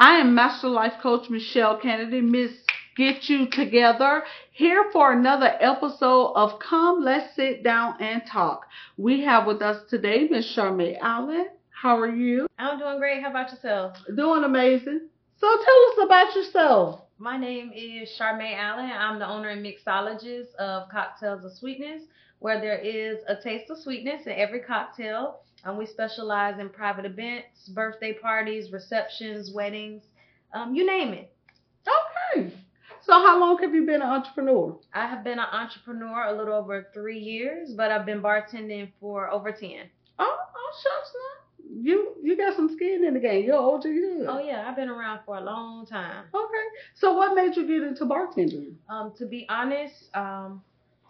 I am Master Life Coach Mechelle Canady, Miss Get You Together, here for another episode of Come Let's Sit Down and Talk. We have with us today Miss Charmae Allen. How are you? I'm doing great. How about yourself? Doing amazing. So tell us about yourself. My name is Charmae Allen. I'm the owner and mixologist of Cocktails of Sweetness, where there is a taste of sweetness in every cocktail. Um, we specialize in private events, birthday parties, receptions, weddings, um, you name it. Okay. So how long have you been an entrepreneur? I have been an entrepreneur a little over three years, but I've been bartending for over ten. Oh, oh shucks now. You you got some skin in the game. You're older than Oh yeah, I've been around for a long time. Okay. So what made you get into bartending? Um, to be honest, um,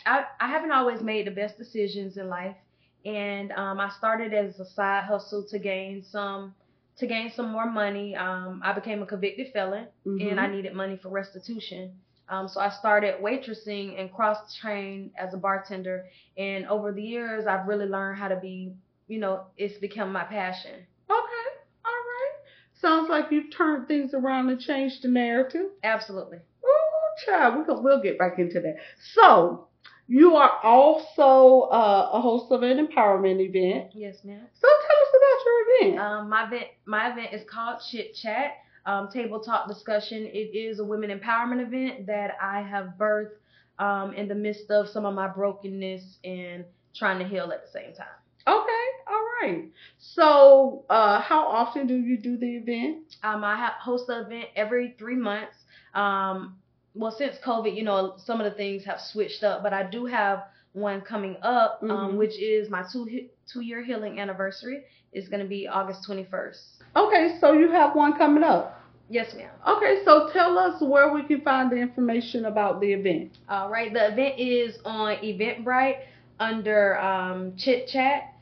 I I haven't always made the best decisions in life and um, I started as a side hustle to gain some to gain some more money. Um, I became a convicted felon, mm-hmm. and I needed money for restitution. Um, so I started waitressing and cross trained as a bartender. And over the years, I've really learned how to be, you know, it's become my passion. Okay, all right. Sounds like you've turned things around and changed the narrative. Absolutely. Oh, child, we we'll get back into that. So, you are also uh, a host of an empowerment event. Yes, ma'am. So tell us about your event. Um, my event, my event is called Chit Chat, um, Table Talk Discussion. It is a women empowerment event that I have birthed um, in the midst of some of my brokenness and trying to heal at the same time. Okay, all right. So, uh, how often do you do the event? Um, I host the event every three months. Um, well, since COVID, you know, some of the things have switched up, but I do have one coming up, um, mm-hmm. um, which is my two two year healing anniversary. It's going to be August 21st. Okay, so you have one coming up. Yes, ma'am. Okay, so tell us where we can find the information about the event. All right, the event is on Eventbrite under um, Chit Chat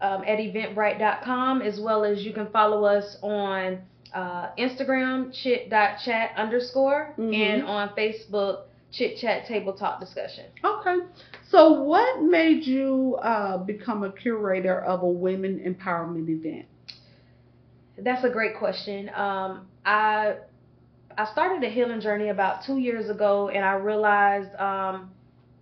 um, at eventbrite.com, as well as you can follow us on uh, Instagram chit.chat underscore mm-hmm. and on Facebook chit chat table talk discussion. Okay. So what made you uh, become a curator of a women empowerment event? That's a great question. Um, I I started a healing journey about two years ago, and I realized um,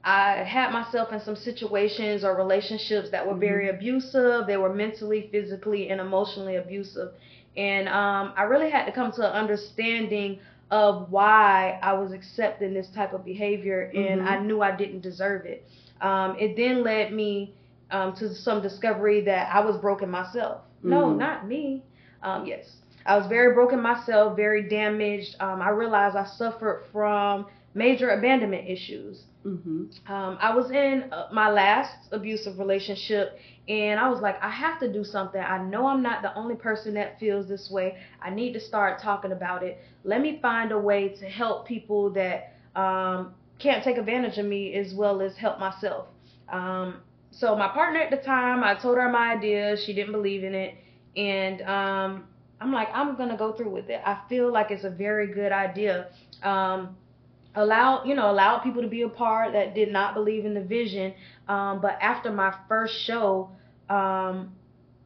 I had myself in some situations or relationships that were very mm-hmm. abusive. They were mentally, physically, and emotionally abusive. And um, I really had to come to an understanding of why I was accepting this type of behavior, and mm-hmm. I knew I didn't deserve it. Um, it then led me um, to some discovery that I was broken myself. Mm-hmm. No, not me. Um, yes, I was very broken myself, very damaged. Um, I realized I suffered from major abandonment issues. Mm-hmm. Um, I was in uh, my last abusive relationship, and I was like, I have to do something. I know I'm not the only person that feels this way. I need to start talking about it. Let me find a way to help people that um, can't take advantage of me as well as help myself. Um, so my partner at the time, I told her my idea. She didn't believe in it, and um, I'm like, I'm gonna go through with it. I feel like it's a very good idea. Um, allow you know allow people to be a part that did not believe in the vision. Um, but after my first show um,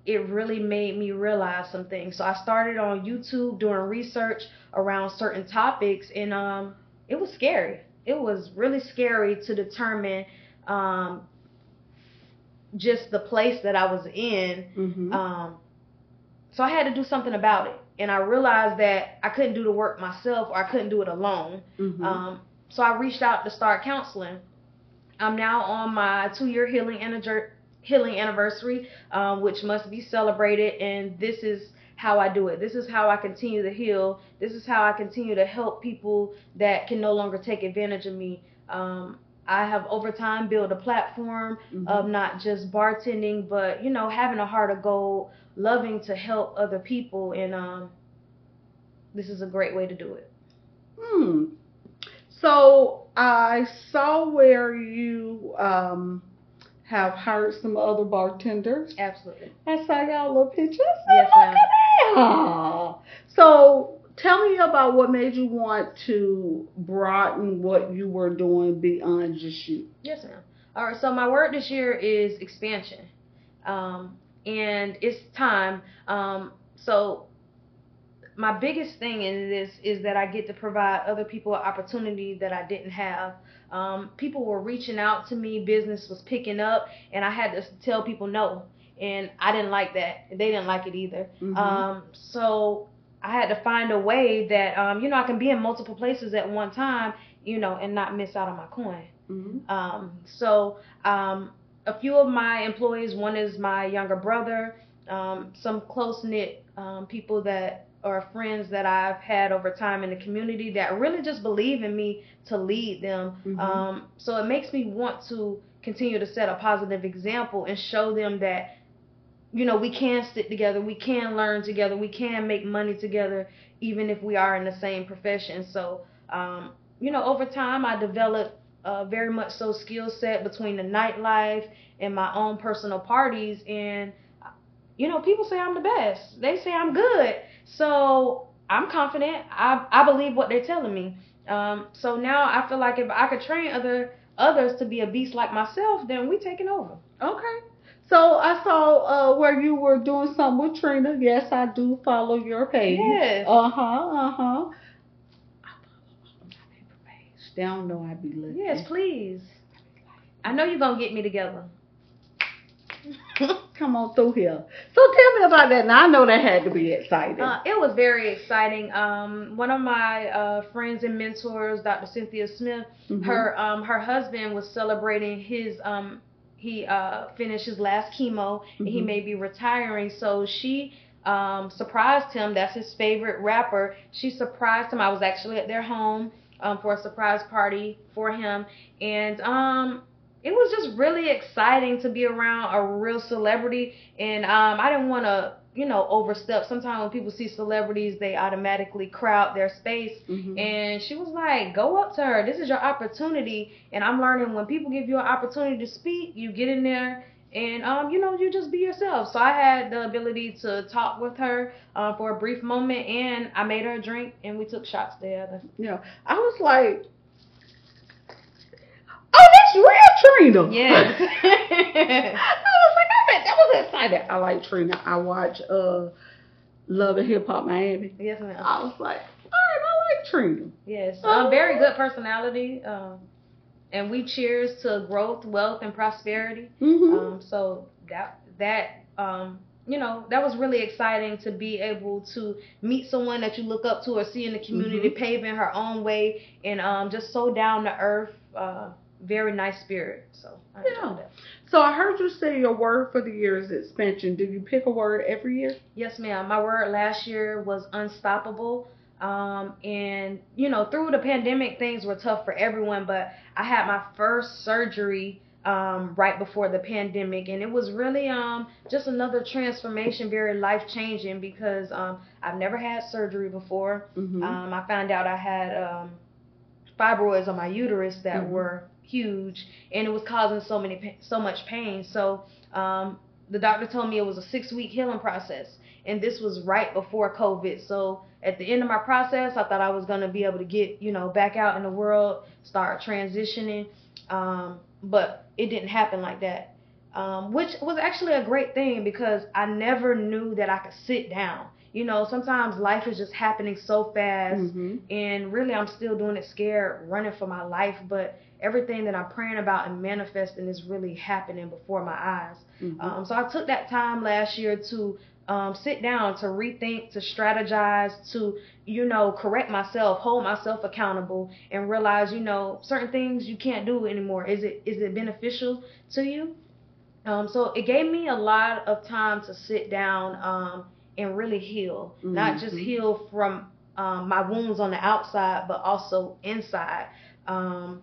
it really made me realize some things. So i started on youtube doing research around certain topics and um, it was scary. It was really scary to determine um, just the place that i was in. Mm-hmm. Um, so i had to do something about it and I realized that I couldn't do the work myself or I couldn't do it alone. Mm-hmm. Um, so I reached out to start counseling. I'm now on my two-year healing healing anniversary, um, which must be celebrated, and this is how I do it. This is how I continue to heal. This is how I continue to help people that can no longer take advantage of me. Um, I have over time built a platform mm-hmm. of not just bartending, but you know, having a heart of gold, loving to help other people, and um, this is a great way to do it. Hmm. So I saw where you um, have hired some other bartenders. Absolutely. I saw y'all little pictures. Yes, ma'am. So tell me about what made you want to broaden what you were doing beyond just you. Yes, ma'am. All right. So my word this year is expansion, um, and it's time. Um, so my biggest thing in this is that I get to provide other people an opportunity that I didn't have. Um, people were reaching out to me, business was picking up, and I had to tell people no. And I didn't like that. They didn't like it either. Mhm. Um, so I had to find a way that, um, you know, I can be in multiple places at one time, you know, and not miss out on my coin. Mhm. Um, so um, a few of my employees, one is my younger brother, um, some close knit um, people that are friends that I've had over time in the community that really just believe in me to lead them. Mhm. Um, so it makes me want to continue to set a positive example and show them that you know we can stick together, we can learn together, we can make money together, even if we are in the same profession. So um, you know, over time I developed uh, very much so skill set between the nightlife and my own personal parties. And you know people say i'm the best. They say i'm good. So i'm confident. I, I believe what they're telling me. Um, so now i feel like if i could train other others to be a beast like myself then we taking over. Okay. So I saw uh, where you were doing something with Trina. Yes, I do follow your page. Yes. Uh huh. Uh huh. I follow my favorite page. They don't know I be looking. yes please i know you're gonna get me together Come on through here. So tell me about that. Now I know that had to be exciting. Uh, it was very exciting. Um, one of my uh, friends and mentors, Dr. Cynthia Smith, Mhm. her um, her husband was celebrating his um, he uh, finished his last chemo and he Mhm. may be retiring. So she um, surprised him. That's his favorite rapper. She surprised him. I was actually at their home um, for a surprise party for him, and um, it was just really exciting to be around a real celebrity. And um, I didn't want to, you know, overstep. Sometimes when people see celebrities, they automatically crowd their space. Mhm. And she was like, go up to her. This is your opportunity. And I'm learning when people give you an opportunity to speak, you get in there and, um, you know, you just be yourself. So I had the ability to talk with her uh, for a brief moment and I made her a drink and we took shots together. Yeah. I was like, oh, that's real Trina. Yes. I was bet that was exciting. I like Trina. I watch uh Love and Hip Hop Miami. yes, ma'am. I was like, all right, I like Trina. Yes, Oh. um, very good personality. Um, and we cheers to growth, wealth, and prosperity. Mm-hmm. Um, so that that um, you know that was really exciting to be able to meet someone that you look up to or see in the community, paving her own way, and um, just so down to earth. Uh, very nice spirit. So I Yeah. so I heard you say your word for the year is expansion. Do you pick a word every year? Yes, ma'am. My word last year was unstoppable. Um, and you know, through the pandemic, things were tough for everyone. But I had my first surgery um, right before the pandemic, and it was really um, just another transformation, very life changing because um, I've never had surgery before. Mm-hmm. Um, I found out I had um, fibroids on my uterus that Mhm. were huge, and it was causing so many so much pain. So um, the doctor told me it was a six week healing process, and this was right before COVID. So at the end of my process, I thought I was gonna be able to get you know back out in the world, start transitioning, um, but it didn't happen like that. Um, which was actually a great thing because I never knew that I could sit down. You know, sometimes life is just happening so fast Mm-hmm. and really I'm still doing it scared, running for my life, but everything that I'm praying about and manifesting is really happening before my eyes. Mm-hmm. Um, so I took that time last year to um, sit down, to rethink, to strategize, to you know correct myself, hold myself accountable, and realize you know certain things you can't do anymore. Is it is it beneficial to you? Um, so it gave me a lot of time to sit down um, and really heal, not just Mhm. heal from um, my wounds on the outside, but also inside. Um,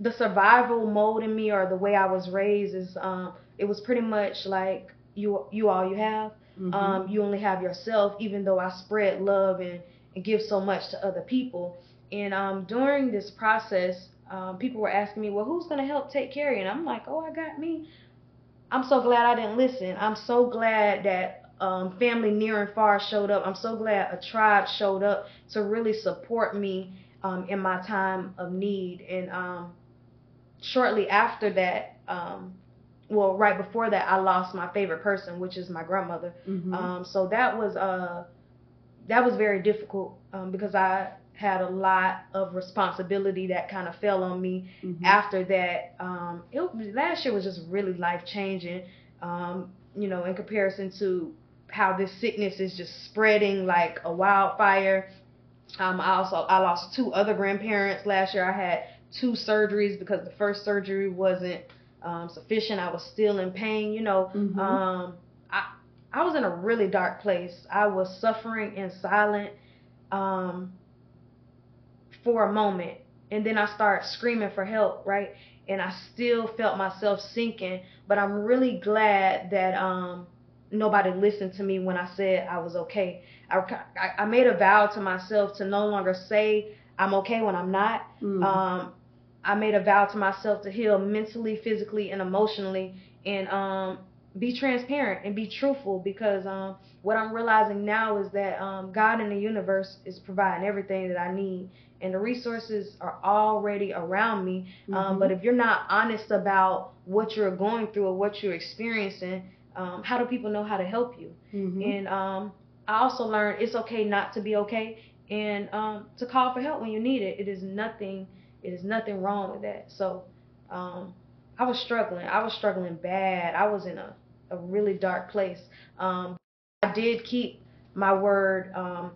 the survival mode in me, or the way I was raised, is um, it was pretty much like you you all you have. Mm-hmm. Um, you only have yourself, even though I spread love and, and give so much to other people. And um, during this process, um, people were asking me, well, who's going to help take care of you? And I'm like, oh, I got me. I'm so glad I didn't listen. I'm so glad that um, family near and far showed up. I'm so glad a tribe showed up to really support me um, in my time of need. And um, shortly after that, um, well, right before that, I lost my favorite person, which is my grandmother. Mm-hmm. Um, so that was uh, that was very difficult um, because I had a lot of responsibility that kind of fell on me mm-hmm. after that. Um, it, last year was just really life changing. Um, you know, in comparison to how this sickness is just spreading like a wildfire. Um, I also I lost two other grandparents last year. I had two surgeries because the first surgery wasn't um, sufficient. I was still in pain. You know, mm-hmm. um, I I was in a really dark place. I was suffering in silence um, for a moment, and then I started screaming for help. Right, and I still felt myself sinking. But I'm really glad that um, nobody listened to me when I said I was okay. I, I, made a vow to myself to no longer say I'm okay when I'm not. Mm. Um, I made a vow to myself to heal mentally, physically, and emotionally, and um, be transparent and be truthful because um, what I'm realizing now is that um, God in the universe is providing everything that I need, and the resources are already around me. Um, mm-hmm. but if you're not honest about what you're going through or what you're experiencing, um, how do people know how to help you? Mm-hmm. And um, I also learned it's okay not to be okay, and to call for help when you need it. It is nothing it is nothing wrong with that. So um, I was struggling. I was struggling bad. I was in a, a really dark place. Um, I did keep my word um,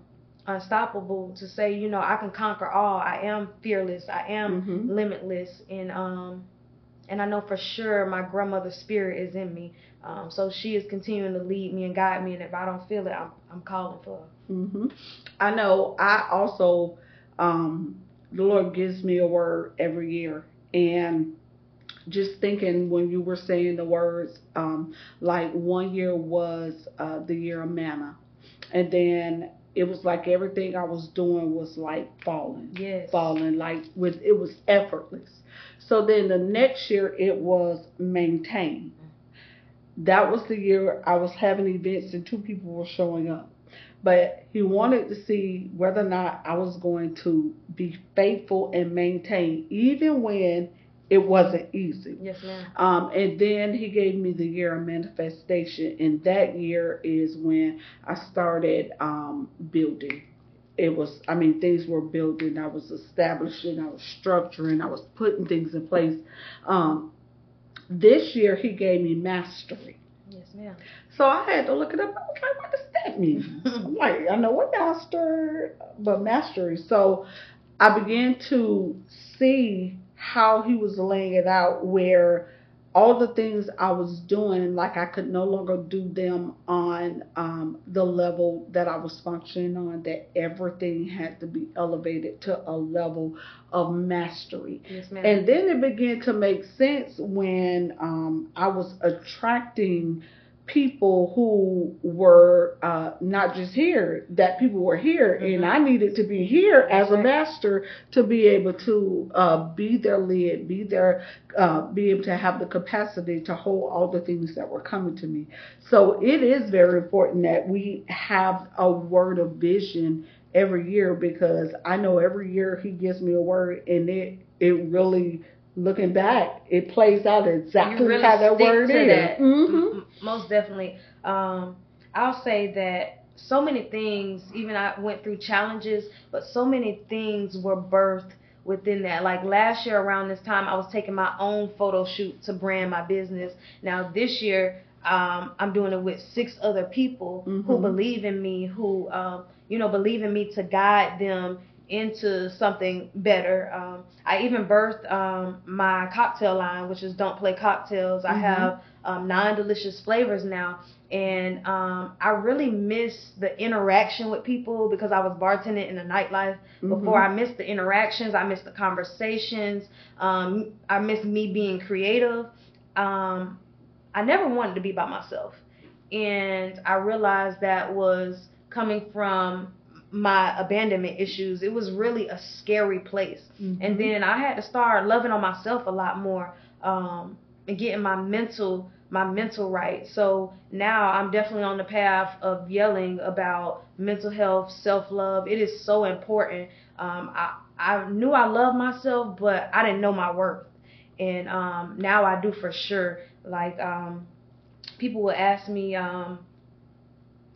unstoppable to say, you know, I can conquer all. I am fearless. I am mm-hmm. limitless. And um, and I know for sure my grandmother's spirit is in me. Um, so she is continuing to lead me and guide me. And if I don't feel it, I'm I'm calling for her. Mm-hmm. I know. I also um, the Lord gives me a word every year. And just thinking when you were saying the words, um, like one year was uh, the year of manna. And then it was like everything I was doing was like falling. Yes. Falling, like with it was effortless. So then the next year it was maintained. That was the year I was having events and two people were showing up but he wanted to see whether or not I was going to be faithful and maintain, even when it wasn't easy. Yes, ma'am. Um, and then he gave me the year of manifestation, and that year is when I started um, building. It was, I mean, things were building. I was establishing. I was structuring. I was putting things in place. Um, this year, he gave me mastery. Yes, ma'am. So I had to look it up. I was like, what does that mean? I'm like, I know what master, but mastery. So I began to see how he was laying it out where all the things I was doing, like I could no longer do them on um, the level that I was functioning on, that everything had to be elevated to a level of mastery. Yes, and then it began to make sense when um, I was attracting people who were uh, not just here, that people were here, mm-hmm. and I needed to be here as a master to be able to uh, be their lead, be their, uh, be able to have the capacity to hold all the things that were coming to me. So it is very important that we have a word of vision every year because I know every year he gives me a word and it it really looking back, it plays out exactly really how that word is. That. Mm-hmm. Most definitely. Um, I'll say that so many things, even I went through challenges, but so many things were birthed within that. Like last year around this time, I was taking my own photo shoot to brand my business. Now this year, um, I'm doing it with six other people mm-hmm. who believe in me, who um, you know believe in me to guide them into something better. Um, I even birthed um, my cocktail line, which is Don't Play Cocktails. Mm-hmm. I have um, nine delicious flavors now, and um, I really miss the interaction with people because I was bartending in the nightlife. Mm-hmm. Before I missed the interactions, I missed the conversations. Um, I miss me being creative. Um, I never wanted to be by myself, and I realized that was coming from my abandonment issues, it was really a scary place. Mm-hmm. And then I had to start loving on myself a lot more um, and getting my mental my mental right. So now I'm definitely on the path of yelling about mental health, self love. It is so important. Um, I I knew I loved myself, but I didn't know my worth, and um, now I do for sure. Like um, people will ask me, um,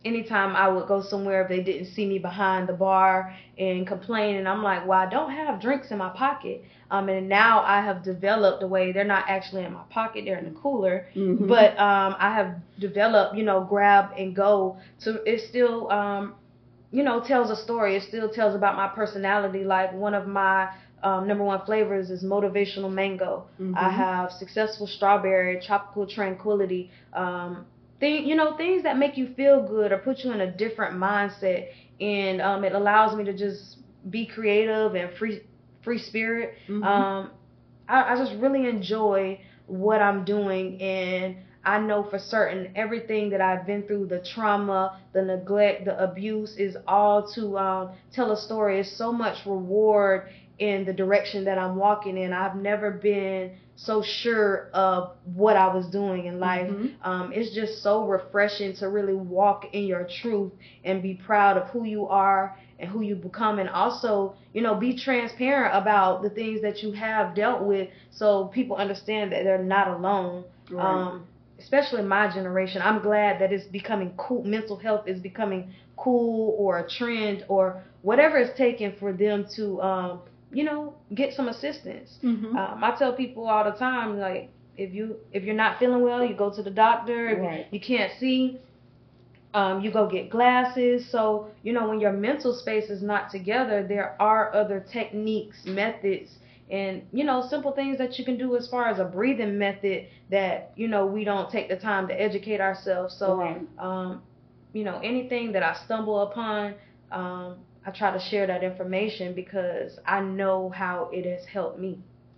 anytime I would go somewhere, if they didn't see me behind the bar and complain, and I'm like, well, I don't have drinks in my pocket. Um, and now I have developed a way they're not actually in my pocket; they're in the cooler. Mhm. But um, I have developed, you know, grab and go. So it still, um, you know, tells a story. It still tells about my personality. Like one of my um, number one flavors is motivational mango. Mhm. I have successful strawberry, tropical tranquility. Um, thing, you know, things that make you feel good or put you in a different mindset, and um, it allows me to just be creative and free, free spirit. Mhm. Um, I, I just really enjoy what I'm doing, and I know for certain everything that I've been through, the trauma, the neglect, the abuse, is all to um, tell a story. It's so much reward in the direction that I'm walking in. I've never been so sure of what I was doing in life. Mhm. Um, it's just so refreshing to really walk in your truth and be proud of who you are and who you become, and also, you know, be transparent about the things that you have dealt with, so people understand that they're not alone. Right. Um, especially my generation, I'm glad that it's becoming cool. Mental health is becoming cool or a trend or whatever it's taken for them to, um, you know, get some assistance. Mhm. Um, I tell people all the time, like, if you if you're not feeling well, you go to the doctor. If Right. you can't see, um, you go get glasses. So you know, when your mental space is not together, there are other techniques, methods, and you know, simple things that you can do as far as a breathing method that you know we don't take the time to educate ourselves. So Right. um, you know, anything that I stumble upon, um, I try to share that information because I know how it has helped me.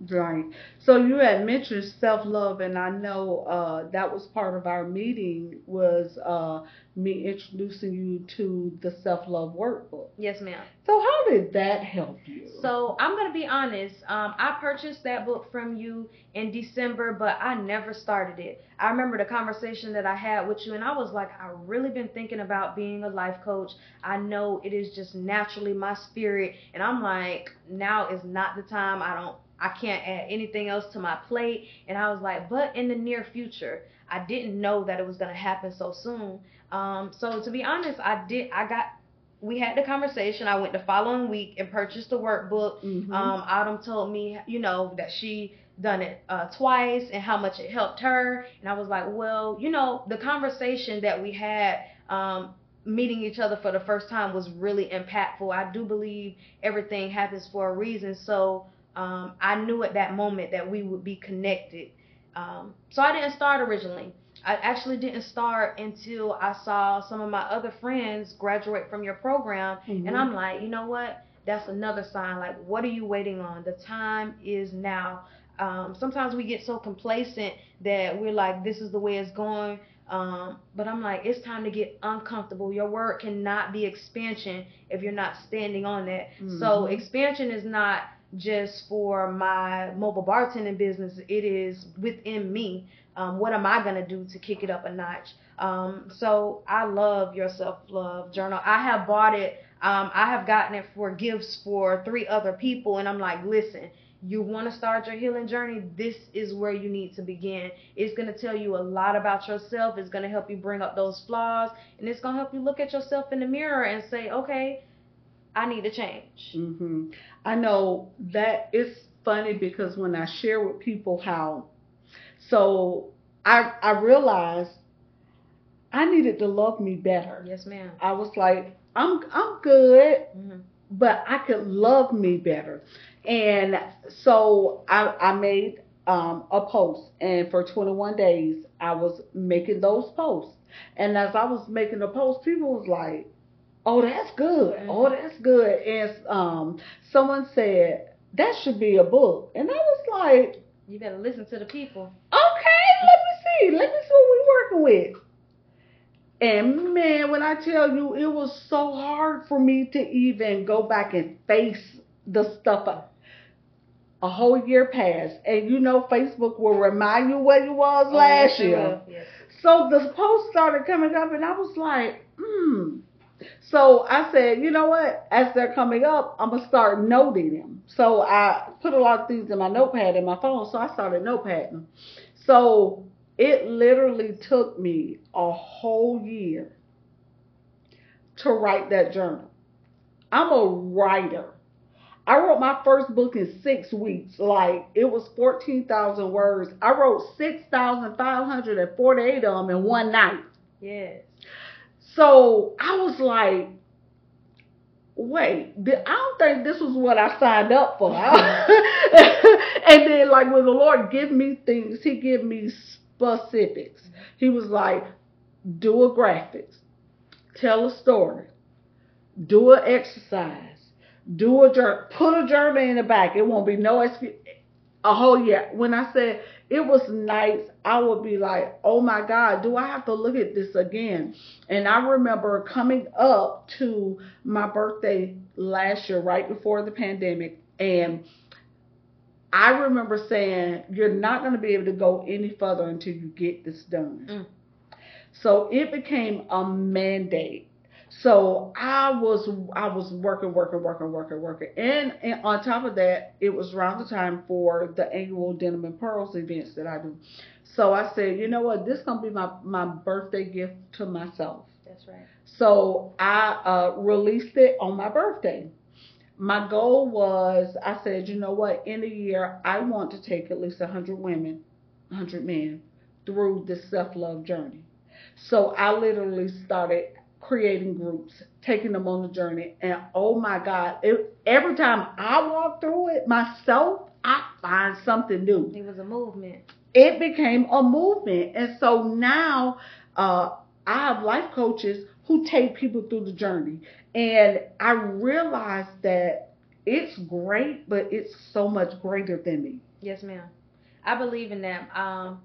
Right. So you had mentioned self love, and I know uh, that was part of our meeting was uh, me introducing you to the self love workbook. Yes, ma'am. So how did that help you? So I'm gonna be honest. Um, I purchased that book from you in December, but I never started it. I remember the conversation that I had with you, and I was like, I really been thinking about being a life coach. I know it is just naturally my spirit, and I'm like, now is not the time. I don't. I can't add anything else to my plate. And I was like, but in the near future, I didn't know that it was gonna happen so soon. Um, so to be honest, I did. I got we had the conversation. I went the following week and purchased the workbook. Mhm. Um, Autumn told me, you know, that she done it uh, twice and how much it helped her. And I was like, well, you know, the conversation that we had um, meeting each other for the first time was really impactful. I do believe everything happens for a reason. So um, I knew at that moment that we would be connected. Um, so I didn't start originally. I actually didn't start until I saw some of my other friends graduate from your program, Mhm. and I'm like, you know what? That's another sign. Like, what are you waiting on? The time is now. Um, sometimes we get so complacent that we're like, this is the way it's going. Um, but I'm like, it's time to get uncomfortable. Your word cannot be expansion if you're not standing on that. So Mhm. expansion is not just for my mobile bartending business. It is within me. Um, what am I gonna do to kick it up a notch? Um, so I love your self love journal. I have bought it. Um, I have gotten it for gifts for three other people, and I'm like, listen, you want to start your healing journey, this is where you need to begin. It's going to tell you a lot about yourself. It's going to help you bring up those flaws, and it's going to help you look at yourself in the mirror and say, okay, I need to change. hmm I know that it's funny because when I share with people how, so I I realized I needed to love me better. Yes, ma'am. I was like, I'm I'm good, hmm but I could love me better. And so I I made um, a post, and for 21 days I was making those posts. And as I was making the post, people was like, "Oh, that's good. Oh, that's good." And um, someone said that should be a book, and I was like, You better listen to the people. Okay, let me see. Let me see what we're working with. And man, when I tell you, it was so hard for me to even go back and face the stuff. I- A whole year passed, and you know, Facebook will remind you what you was Oh, last yes, year. Yes. So the post started coming up, and I was like, hmm. So I said, you know what? As they're coming up, I'm gonna start noting them. So I put a lot of things in my notepad in my phone. So I started notepadding. So it literally took me a whole year to write that journal. I'm a writer. I wrote my first book in six weeks. Like it was 14,000 words. I wrote 6,548 of them in one night. Yes. So I was like, wait, I don't think this was what I signed up for. and then like when the Lord give me things, he give me specifics. He was like, do a graphics, tell a story, do an exercise, do a journal, put a journal in the back. It won't be no excuse. A whole year. When I said it was nights, I would be like, oh my God, do I have to look at this again? And I remember coming up to my birthday last year, right before the pandemic, and I remember saying, You're not going to be able to go any further until you get this done. Mm. So it became a mandate. So I was I was working, working, working, working, working, and, and on top of that, it was around the time for the annual Denim and Pearls events that I do. So I said, you know what, this is gonna be my my birthday gift to myself. That's right. So I uh, released it on my birthday. My goal was, I said, you know what, in a year, I want to take at least 100 women, 100 men through this self love journey. So I literally started creating groups, taking them on the journey, and oh my God, it, every time I walk through it myself, I find something new. It was a movement. It became a movement, and so now uh, I have life coaches who take people through the journey, and I realized that it's great, but it's so much greater than me. Yes, ma'am. I believe in that. Um,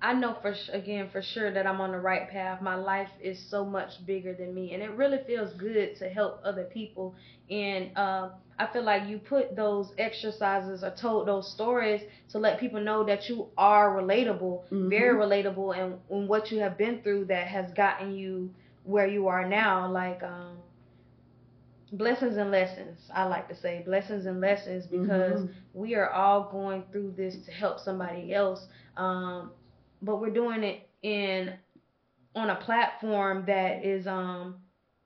I know for again for sure that I'm on the right path. My life is so much bigger than me, and it really feels good to help other people. And uh, I feel like you put those exercises or told those stories to let people know that you are relatable, mm-hmm. very relatable, and, and what you have been through that has gotten you where you are now. Like um, blessings and lessons. I like to say blessings and lessons because mm-hmm. we are all going through this to help somebody else. Um, but we're doing it in on a platform that is um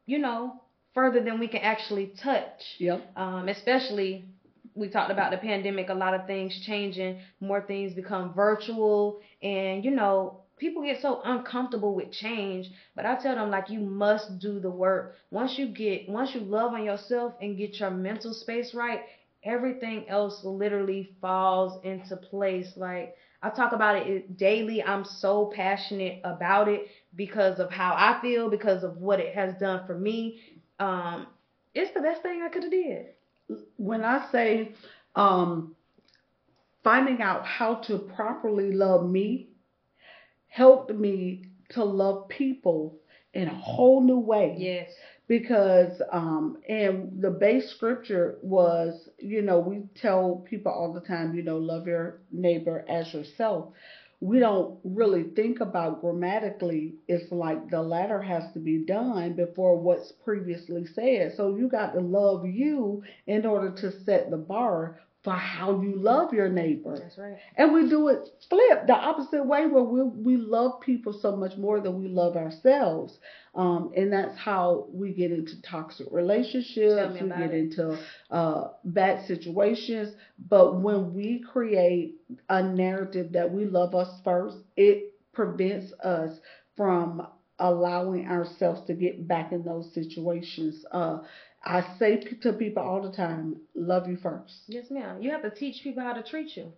you know further than we can actually touch. Yep. Um, especially we talked about the pandemic, a lot of things changing, more things become virtual, and you know people get so uncomfortable with change. But I tell them like you must do the work. Once you get once you love on yourself and get your mental space right, everything else literally falls into place. Like I talk about it daily. I'm so passionate about it because of how I feel, because of what it has done for me. Um, it's the best thing I could have did. When I say um, finding out how to properly love me helped me to love people in a whole new way. Yes because um and the base scripture was you know we tell people all the time you know love your neighbor as yourself. We don't really think about grammatically it's like the latter has to be done before what's previously said. So you got to love you in order to set the bar for how you love your neighbor. That's right. And we do it flip the opposite way where we we love people so much more than we love ourselves. Um, and that's how we get into toxic relationships, we get it. into uh, bad situations. But when we create a narrative that we love us first, it prevents us from allowing ourselves to get back in those situations. Uh, I say to people all the time, love you first. Yes, ma'am. You have to teach people how to treat you.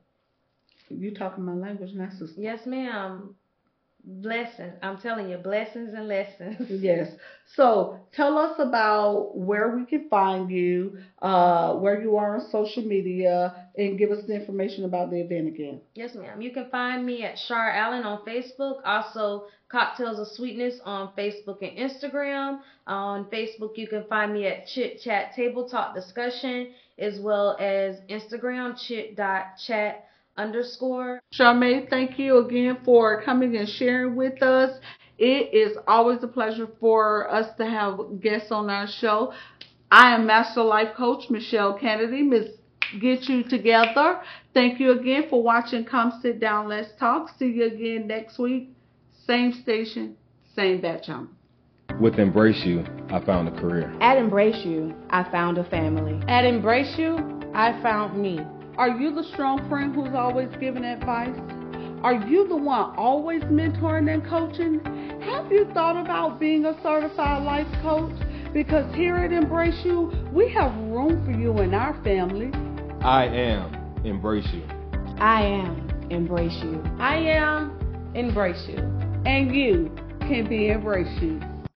You talking my language now, sister? Yes, ma'am. Blessings. I'm telling you, blessings and lessons. yes. So tell us about where we can find you, uh, where you are on social media, and give us the information about the event again. Yes, ma'am. You can find me at Shar Allen on Facebook. Also, Cocktails of Sweetness on Facebook and Instagram. On Facebook, you can find me at Chit Chat Table Talk Discussion, as well as Instagram, chit.chat underscore. Charmae, thank you again for coming and sharing with us. It is always a pleasure for us to have guests on our show. I am Master Life Coach Mechelle Canady. Miss Get You Together. Thank you again for watching Come Sit Down, Let's Talk. See you again next week. Same station, same bat channel. With Embrace You, I found a career. At Embrace You, I found a family. At Embrace You, I found me. Are you the strong friend who's always giving advice? Are you the one always mentoring and coaching? Have you thought about being a certified life coach? Because here at Embrace You, we have room for you in our family. I am Embrace You. I am Embrace You. I am Embrace You. And you can be Embrace You.